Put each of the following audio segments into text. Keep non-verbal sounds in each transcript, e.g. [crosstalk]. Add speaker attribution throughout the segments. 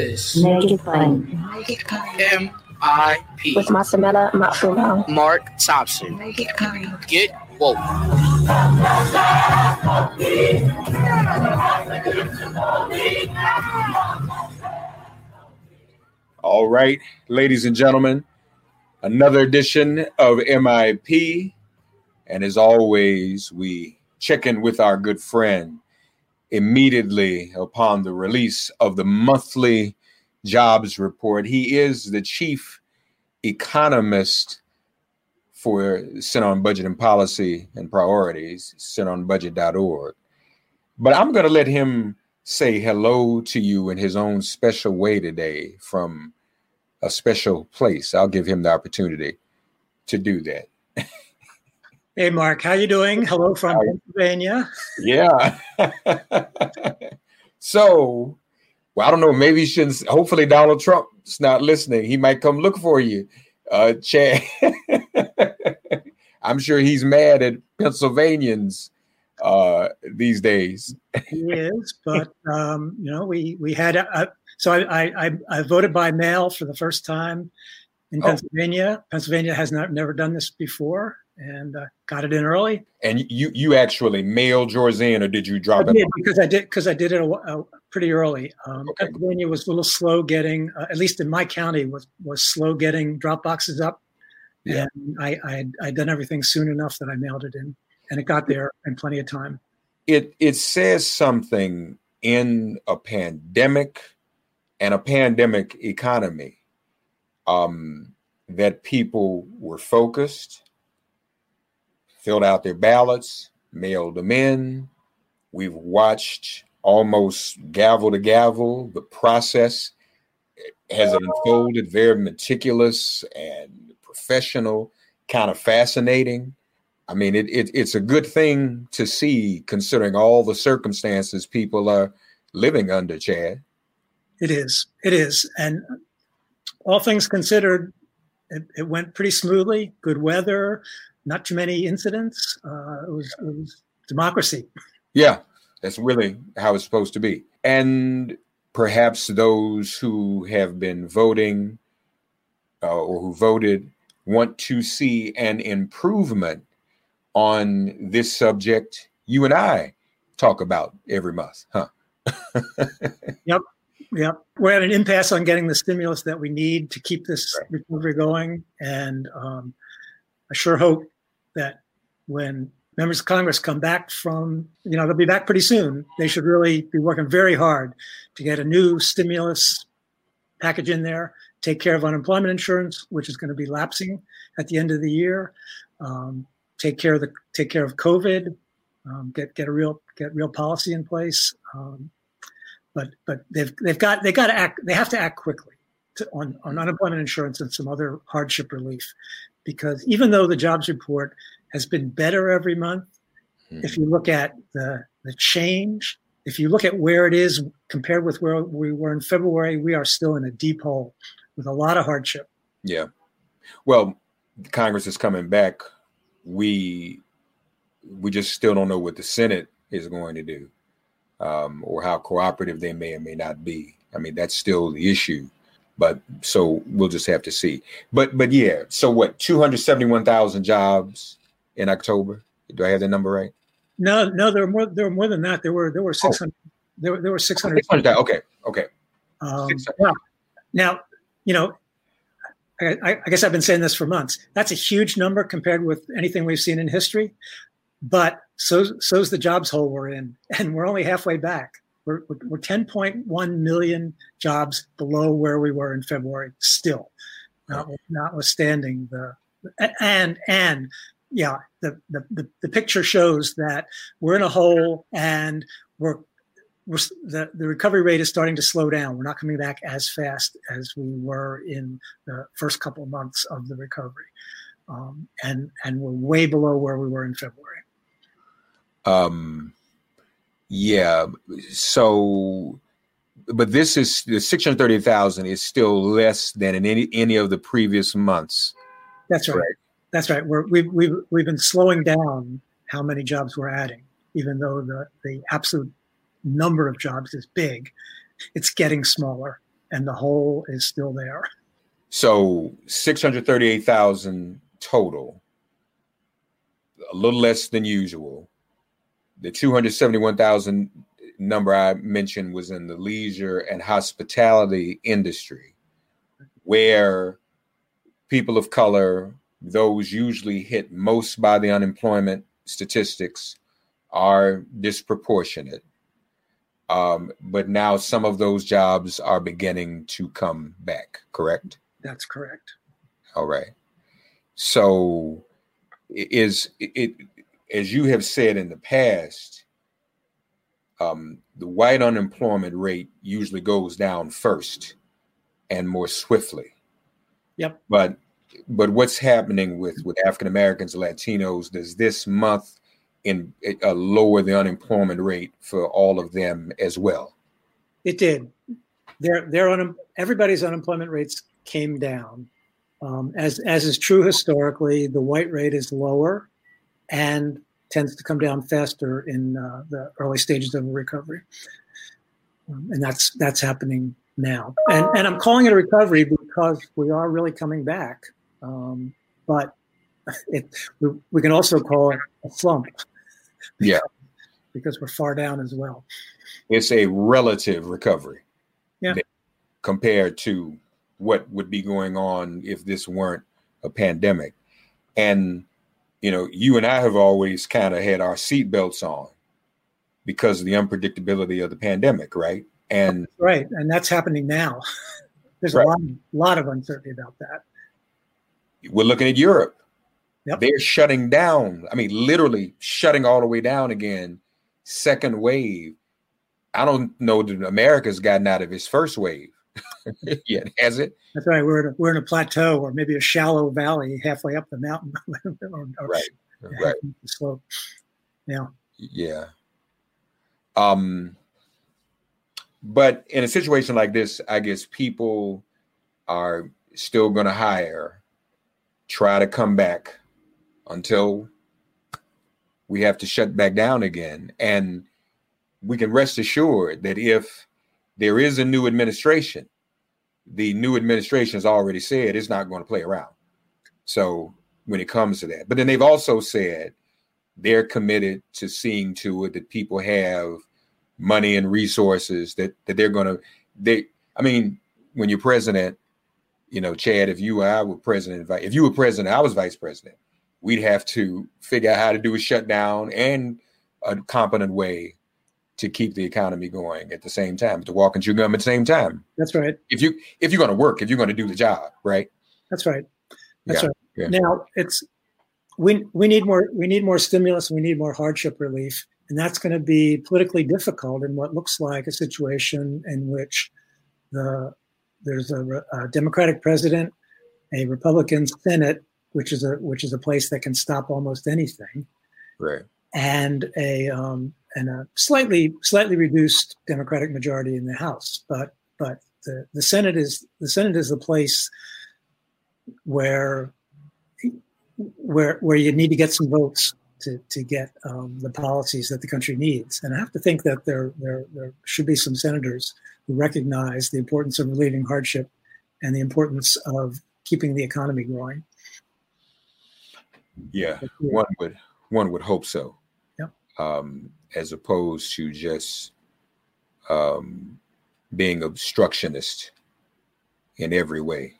Speaker 1: This is
Speaker 2: Naked
Speaker 1: M.I.P.
Speaker 2: with Masamela Matfumo.
Speaker 1: Mark Thompson. Get woke.
Speaker 3: All right, ladies and gentlemen, another edition of MIP. And as always, we check in with our good friend immediately upon the release of the monthly jobs report. He is the chief economist for Center on Budget and Policy and Priorities, centeronbudget.org. But I'm going to let him say hello to you in his own special way today from a special place. I'll give him the opportunity to do that. [laughs]
Speaker 4: Hey, Mark, how you doing? Hello from Pennsylvania.
Speaker 3: Yeah. [laughs] so, well, I don't know. Maybe you shouldn't. Hopefully, Donald Trump's not listening. He might come look for you, uh, Chad. [laughs] I'm sure he's mad at Pennsylvanians uh, these days.
Speaker 4: He is, [laughs] but um, you know, we we had a, so I, I I voted by mail for the first time in
Speaker 3: Oh.
Speaker 4: Pennsylvania. Pennsylvania has not never done this before, and uh, got it in early.
Speaker 3: And you you actually mailed yours in, or did you
Speaker 4: I
Speaker 3: drop it?
Speaker 4: did
Speaker 3: off?
Speaker 4: because I did because I did it a, wh- uh pretty early. Um,
Speaker 3: Okay.
Speaker 4: Pennsylvania was a little slow getting, uh, at least in my county, was was slow getting drop boxes up.
Speaker 3: Yeah.
Speaker 4: And I I I'd done everything soon enough that I mailed it in, and it got there in plenty of time.
Speaker 3: It it says something in a pandemic and a pandemic economy um, that people were focused, filled out their ballots, mailed them in. We've watched almost gavel to gavel the process has unfolded very meticulous and professional, kind of fascinating. I mean, it, it it's a good thing to see considering all the circumstances people are living under, Chad.
Speaker 4: It is. It is. And all things considered, it, it went pretty smoothly. Good weather, not too many incidents. Uh, it was it was democracy.
Speaker 3: Yeah, that's really how it's supposed to be. And perhaps those who have been voting uh, or who voted want to see an improvement on this subject you and I talk about every month, huh? [laughs]
Speaker 4: Yep. Yeah, we're at an impasse on getting the stimulus that we need to keep this recovery going. And um, I sure hope that when members of Congress come back from, you know, they'll be back pretty soon. They should really be working very hard to get a new stimulus package in there, take care of unemployment insurance, which is going to be lapsing at the end of the year, um, take care of the take care of COVID, um, get get a real get real policy in place. Um, but but they've they've got they got to act they have to act quickly to, on on unemployment insurance and some other hardship relief because even though the jobs report has been better every month Mm-hmm. If you look at the the change, if you look at where it is compared with where we were in February, we are still in a deep hole with a lot of hardship.
Speaker 3: Yeah. Well, Congress is coming back. We we just still don't know what the Senate is going to do, um, or how cooperative they may or may not be. I mean, that's still the issue. But so we'll just have to see. But but yeah, so what? Two hundred seventy-one thousand jobs in October. Do I have the number right?
Speaker 4: No, no, there were more. There were more than that. There were there were six hundred. Oh. There, there were six hundred.
Speaker 3: Okay, okay.
Speaker 4: Um, now, now, you know, I, I, guess I've been saying this for months. That's a huge number compared with anything we've seen in history, but so so's the jobs hole we're in, and we're only halfway back. We're, we're 10.1 million jobs below where we were in February still, not, notwithstanding the and and yeah, the, the, the, the picture shows that we're in a hole and we're we're, the, the recovery rate is starting to slow down. We're not coming back as fast as we were in the first couple of months of the recovery, um, and and we're way below where we were in February.
Speaker 3: Um, yeah. So, but this is the six hundred thirty thousand is still less than in any any of the previous months.
Speaker 4: That's right. right? That's right. We're, we've we've we've been slowing down how many jobs we're adding, even though the the absolute number of jobs is big. It's getting smaller, and the hole is still there.
Speaker 3: So six hundred thirty-eight thousand total, a little less than usual the 271,000 number I mentioned was in the leisure and hospitality industry, where people of color, those usually hit most by the unemployment statistics, are disproportionate. Um, but now some of those jobs are beginning to come back, correct?
Speaker 4: That's correct.
Speaker 3: All right. So is it as you have said in the past, um, the white unemployment rate usually goes down first and more swiftly.
Speaker 4: Yep.
Speaker 3: But but what's happening with with African Americans, Latinos? Does this month in uh, lower the unemployment rate for all of them as well?
Speaker 4: It did. Their their un, everybody's unemployment rates came down. Um, as as is true historically, the white rate is lower, and tends to come down faster in uh, the early stages of a recovery. Um, and that's that's happening now. And and I'm calling it a recovery because we are really coming back. Um, but it we, we can also call it a slump.
Speaker 3: Yeah. [laughs]
Speaker 4: because we're far down as well.
Speaker 3: It's a relative recovery.
Speaker 4: Yeah.
Speaker 3: Compared to what would be going on if this weren't a pandemic. And you know, you and I have always kind of had our seatbelts on because of the unpredictability of the pandemic, right? And
Speaker 4: right, and that's happening now. [laughs] There's right. a lot, lot of uncertainty about that.
Speaker 3: We're looking at Europe.
Speaker 4: Yep.
Speaker 3: They're shutting down. I mean, literally shutting all the way down again. Second wave. I don't know that America's gotten out of its first wave [laughs] yet, has it?
Speaker 4: That's right. We're in a, we're in a plateau or maybe a shallow valley halfway up the mountain. [laughs]
Speaker 3: or, right. Right.
Speaker 4: Slope. Yeah.
Speaker 3: Yeah. Um, but in a situation like this, I guess people are still going to hire, try to come back until we have to shut back down again. And we can rest assured that if there is a new administration, the new administration has already said it's not going to play around. So when it comes to that, but then they've also said they're committed to seeing to it that people have money and resources that that they're going to they I mean when you're president, you know, Chad, if you and I were president, if you were president, I was vice president, we'd have to figure out how to do a shutdown and a competent way to keep the economy going at the same time, to walk and chew gum at the same time.
Speaker 4: That's right.
Speaker 3: If you if you're going to work, if you're going to do the job, right?
Speaker 4: That's right. That's yeah. right. Yeah. Now it's we we need more we need more stimulus. We need more hardship relief, and that's going to be politically difficult in what looks like a situation in which the there's a, a Democratic president, a Republican Senate, which is a which is a place that can stop almost anything.
Speaker 3: Right
Speaker 4: and a um, and a slightly slightly reduced Democratic majority in the House. But but the, the Senate is the Senate is the place where where where you need to get some votes to, to get um, the policies that the country needs. And I have to think that there, there there should be some senators who recognize the importance of relieving hardship and the importance of keeping the economy growing.
Speaker 3: Yeah, one would one would hope so.
Speaker 4: Yeah.
Speaker 3: Um, as opposed to just um, being obstructionist in every way.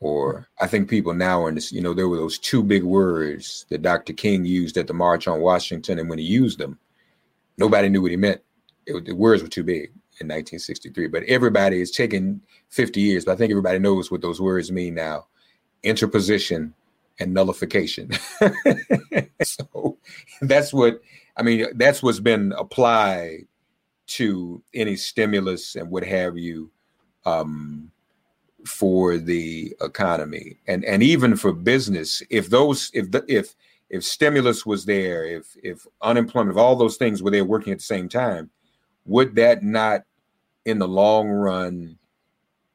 Speaker 3: Or I think people now are in this, you know, there were those two big words that Dr. King used at the March on Washington. And when he used them, nobody knew what he meant. It, the words were too big in 1963. But everybody, it's taken 50 years, but I think everybody knows what those words mean now interposition and nullification. [laughs] so that's what I mean, that's what's been applied to any stimulus and what have you um, for the economy and and even for business. If those if the, if if stimulus was there, if if unemployment, if all those things were there working at the same time, would that not, in the long run,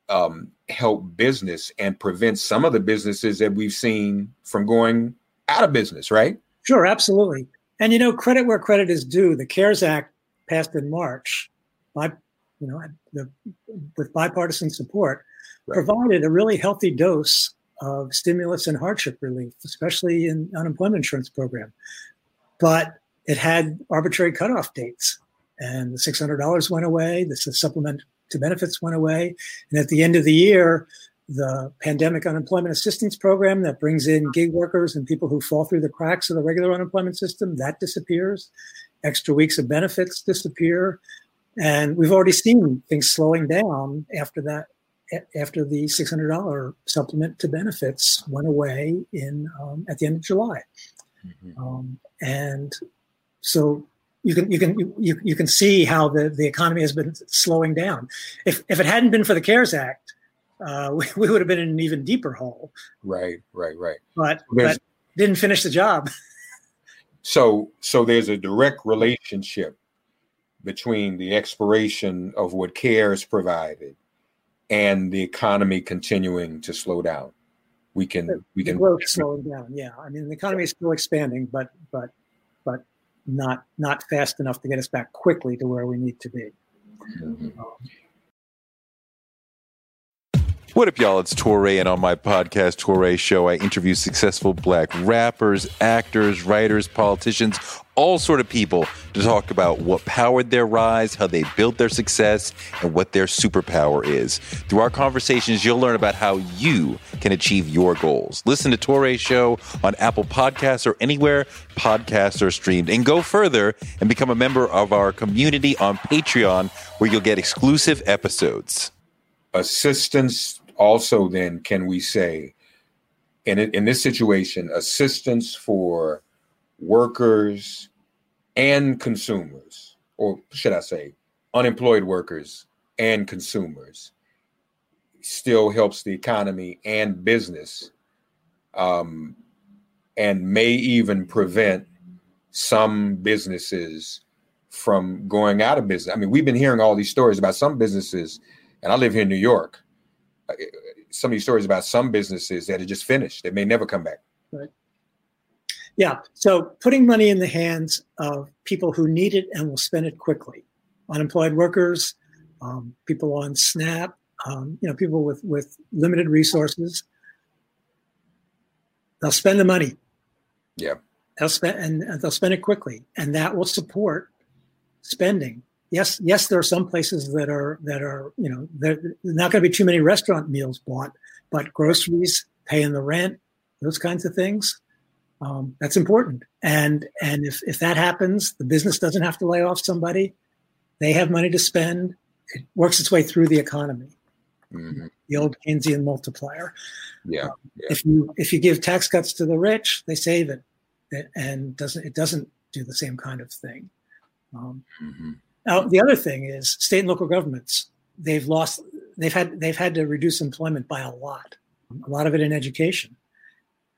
Speaker 3: um, help business and prevent some of the businesses that we've seen from going out of business? Right.
Speaker 4: Sure, absolutely. And you know, credit where credit is due. The CARES Act passed in March, by you know, the, with bipartisan support, right. provided a really healthy dose of stimulus and hardship relief, especially in unemployment insurance program. But it had arbitrary cutoff dates, and the six hundred dollars went away. The supplement to benefits went away, and at the end of the year, the pandemic unemployment assistance program that brings in gig workers and people who fall through the cracks of the regular unemployment system that disappears. Extra weeks of benefits disappear. And we've already seen things slowing down after that after the $600 supplement to benefits went away in um, at the end of july. Mm-hmm. um, and so you can you can you, you can see how the, the economy has been slowing down. If if it hadn't been for the cares act uh, [laughs] we, we, would have been in an even deeper hole.
Speaker 3: Right, right, right.
Speaker 4: But, but didn't finish the job. [laughs]
Speaker 3: so, so there's a direct relationship between the expiration of what care is provided and the economy continuing to slow down. We can, we can
Speaker 4: growth [laughs] slowing down. Yeah, I mean the economy is still expanding, but but but not not fast enough to get us back quickly to where we need to be. Mm-hmm. Um,
Speaker 5: what up, y'all? It's Touré, and on my podcast, Touré Show, I interview successful black rappers, actors, writers, politicians, all sort of people to talk about what powered their rise, how they built their success, and what their superpower is. Through our conversations, you'll learn about how you can achieve your goals. Listen to Touré Show on Apple Podcasts or anywhere podcasts are streamed. And go further and become a member of our community on Patreon, where you'll get exclusive episodes.
Speaker 3: Assistance also then can we say in in this situation assistance for workers and consumers or should I say unemployed workers and consumers still helps the economy and business um, and may even prevent some businesses from going out of business. I mean, we've been hearing all these stories about some businesses, and I live here in New York, some of these stories about some businesses that are just finished that may never come back.
Speaker 4: Right. Yeah. So putting money in the hands of people who need it and will spend it quickly, unemployed workers, um, people on SNAP, um, you know, people with with limited resources. They'll spend the money.
Speaker 3: Yeah.
Speaker 4: They'll spend and they'll spend it quickly, and that will support spending yes, yes, there are some places that are that are you know there's not going to be too many restaurant meals bought, but groceries, paying the rent, those kinds of things, um, that's important. And and if if that happens, the business doesn't have to lay off somebody; they have money to spend. It works its way through the economy. Mm-hmm. The old Keynesian multiplier.
Speaker 3: Yeah, um, yeah.
Speaker 4: If you if you give tax cuts to the rich, they save it, and doesn't it doesn't do the same kind of thing. Um, mm-hmm. Now, the other thing is state and local governments. They've lost. They've had. They've had to reduce employment by a lot. A lot of it in education,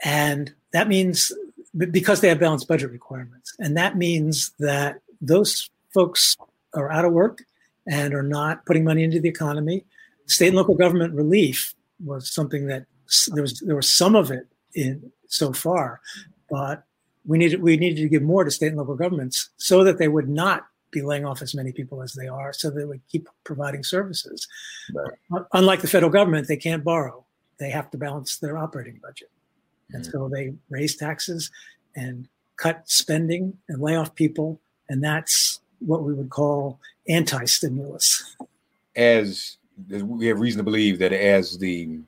Speaker 4: and that means because they have balanced budget requirements, and that means that those folks are out of work and are not putting money into the economy. State and local government relief was something that there was there was some of it in so far, but we needed we needed to give more to state and local governments so that they would not be laying off as many people as they are, so they would keep providing services. Right. Unlike the federal government, they can't borrow; they have to balance their operating budget, mm-hmm. and so they raise taxes and cut spending and lay off people, and that's what we would call anti-stimulus.
Speaker 3: As we have reason to believe that as the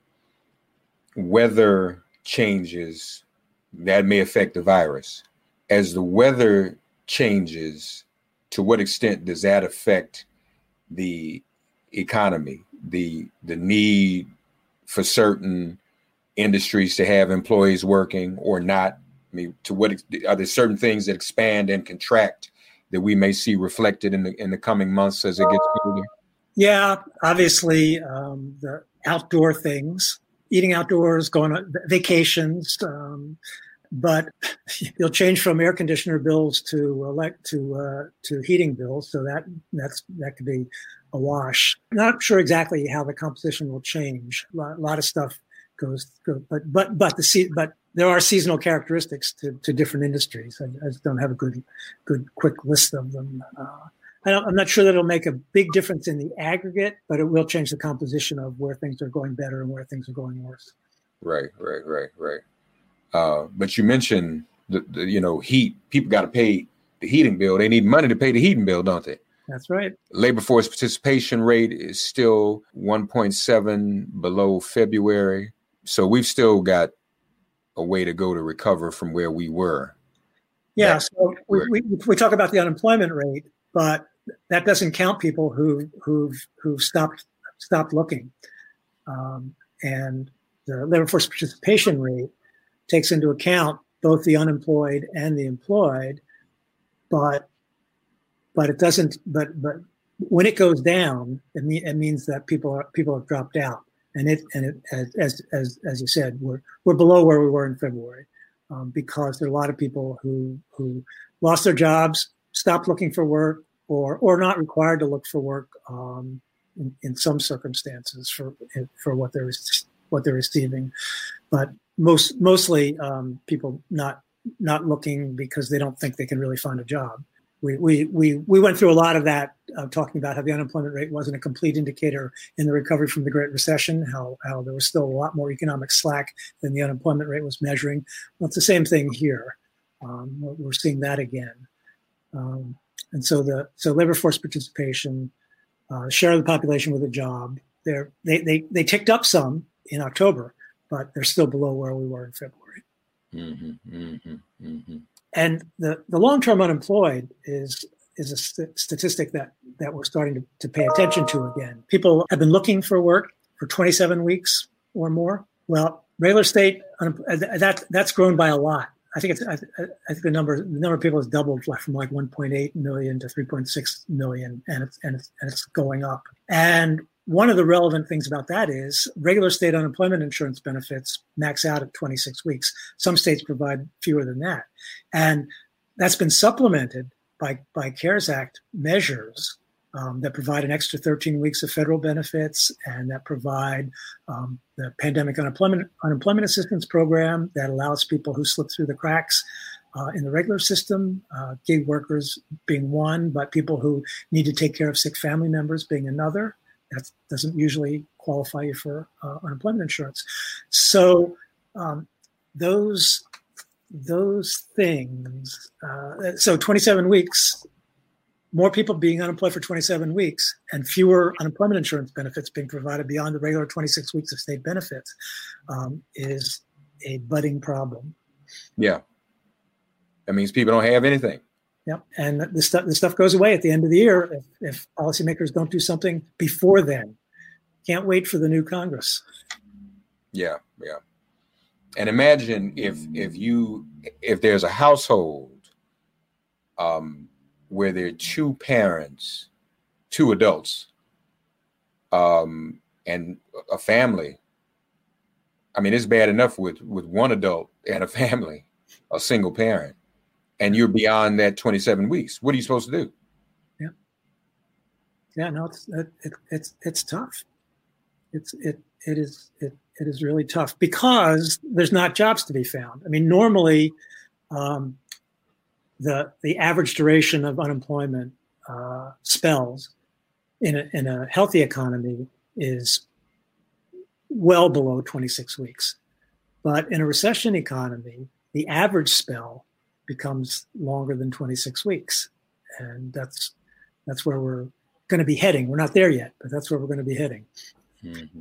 Speaker 3: weather changes, that may affect the virus. As the weather changes, to what extent does that affect the economy, the the need for certain industries to have employees working or not? I mean, to what are there certain things that expand and contract that we may see reflected in the in the coming months as it gets colder?
Speaker 4: Yeah, obviously um, the outdoor things, eating outdoors, going on vacations, um, but [laughs] you'll change from air conditioner bills to elect to uh, to heating bills. So that that's that could be a wash. Not sure exactly how the composition will change. A lot, a lot of stuff goes, but but but the but there are seasonal characteristics to, to different industries. I, I, don't have a good good quick list of them. Uh, I am not sure that it'll make a big difference in the aggregate, but it will change the composition of where things are going better and where things are going worse.
Speaker 3: Right, right, right, right. Uh, but you mentioned the, the you know heat. People got to pay the heating bill. They need money to pay the heating bill, don't they?
Speaker 4: That's right.
Speaker 3: Labor force participation rate is still 1.7 below February. So we've still got a way to go to recover from where we were.
Speaker 4: Yeah. So we, we, we talk about the unemployment rate, but that doesn't count people who who've who've stopped stopped looking. Um, and the labor force participation rate takes into account both the unemployed and the employed, but but it doesn't. But but when it goes down, it, mean, it means that people are people have dropped out, and it and it as as as you said, we're we're below where we were in February um, because there are a lot of people who who lost their jobs, stopped looking for work, or or not required to look for work um, in, in some circumstances for for what they're what they're receiving, but most mostly um, people not not looking because they don't think they can really find a job. We we we we went through a lot of that, uh, talking about how the unemployment rate wasn't a complete indicator in the recovery from the Great Recession. How how there was still a lot more economic slack than the unemployment rate was measuring. Well, it's the same thing here. Um, we're seeing that again, um, and so the so labor force participation, uh, share of the population with a job, they they they they ticked up some in October, but they're still below where we were in February. Mm-hmm, mm-hmm, mm-hmm. And the, the long term unemployed is is a st- statistic that that we're starting to, to pay attention to again. People have been looking for work for 27 weeks or more. Well, regular state that that's grown by a lot. I think it's I, I, think the number the number of people has doubled from like 1.8 million to 3.6 million, and it's and it's, and it's going up. And one of the relevant things about that is regular state unemployment insurance benefits max out at 26 weeks. Some states provide fewer than that. And that's been supplemented by, by CARES Act measures um, that provide an extra 13 weeks of federal benefits and that provide um, the pandemic unemployment unemployment assistance program that allows people who slip through the cracks uh, in the regular system, uh, gig workers being one, but people who need to take care of sick family members being another that doesn't usually qualify you for uh, unemployment insurance. So um, those those things. Uh, so 27 weeks, more people being unemployed for 27 weeks, and fewer unemployment insurance benefits being provided beyond the regular 26 weeks of state benefits um, is a budding problem.
Speaker 3: Yeah, that means people don't have anything.
Speaker 4: Yep. And the stuff the stuff goes away at the end of the year if, if policymakers don't do something before then. Can't wait for the new Congress.
Speaker 3: Yeah, yeah. And imagine if if you if there's a household um, where there are two parents, two adults, um, and a family. I mean, it's bad enough with with one adult and a family a single parent, and you're beyond that 27 weeks. What are you supposed to do?
Speaker 4: Yeah. Yeah. No, it's it, it, it's it's tough. It's it it is it it is really tough because there's not jobs to be found. I mean, normally, um, the the average duration of unemployment uh, spells in a, in a healthy economy is well below 26 weeks. But in a recession economy, the average spell becomes longer than 26 weeks. And that's that's where we're going to be heading. We're not there yet, but that's where we're going to be heading.
Speaker 3: Mm-hmm.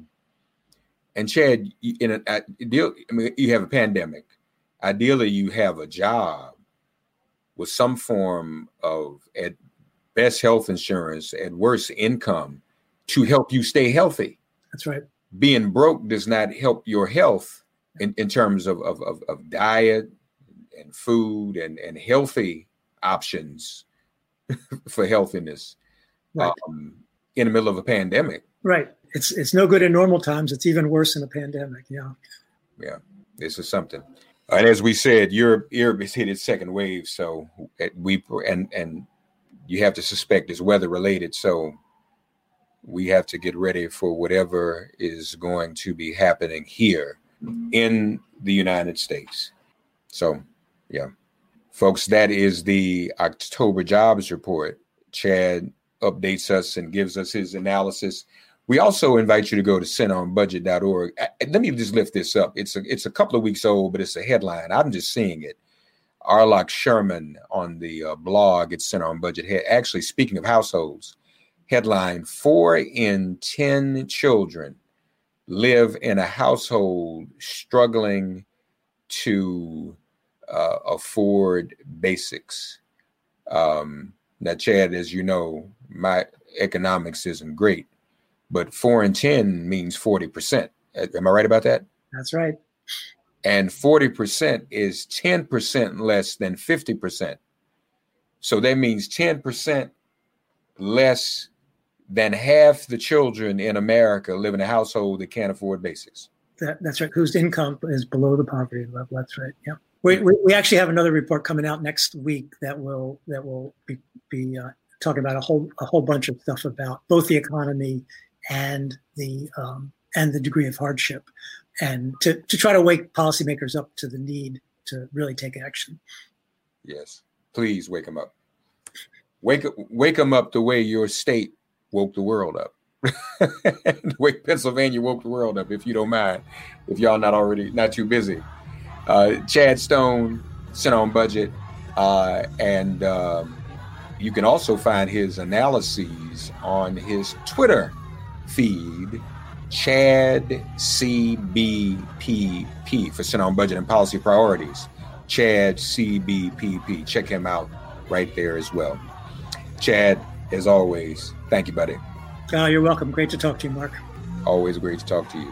Speaker 3: And Chad, in a, I mean, you have a pandemic. Ideally, you have a job with some form of at best health insurance, at worst income, to help you stay healthy.
Speaker 4: That's right.
Speaker 3: Being broke does not help your health in, in terms of, of, of, of diet and food and, and healthy options [laughs] for healthiness right. um, in the middle of a pandemic.
Speaker 4: Right. It's it's no good in normal times. It's even worse in a pandemic. Yeah.
Speaker 3: Yeah. This is something. And as we said, Europe Europe has hit its second wave, so we and and you have to suspect it's weather related. So we have to get ready for whatever is going to be happening here in the United States. So, yeah, folks, that is the October jobs report. Chad updates us and gives us his analysis. We also invite you to go to centeronbudget.org. Let me just lift this up. It's a it's a couple of weeks old, but it's a headline. I'm just seeing it. Arloc Sherman on the uh, blog at Center on Budget. Actually, speaking of households, headline: Four in ten children live in a household struggling to uh, afford basics. Um, now, Chad, as you know, my economics isn't great, but four and 10 means 40%. Am I right about that?
Speaker 4: That's right.
Speaker 3: And 40% is 10% less than 50%. So that means 10% less than half the children in America live in a household that can't afford basics.
Speaker 4: That, that's right. Whose income is below the poverty level. That's right. Yeah. We, we, we, actually have another report coming out next week that will that will be, be uh, talking about a whole a whole bunch of stuff about both the economy and the um, and the degree of hardship, and to, to try to wake policymakers up to the need to really take action.
Speaker 3: Yes, please wake them up. Wake wake them up the way your state woke the world up. [laughs] the way Pennsylvania woke the world up, if you don't mind, if y'all not already not too busy. Uh, Chad Stone, Center on Budget, uh, and um, you can also find his analyses on his Twitter feed, Chad CBPP for Center on Budget and Policy Priorities. Chad CBPP. Check him out right there as well. Chad, as always, thank you, buddy.
Speaker 4: Uh, you're welcome. Great to talk to you, Mark.
Speaker 3: Always great to talk to you.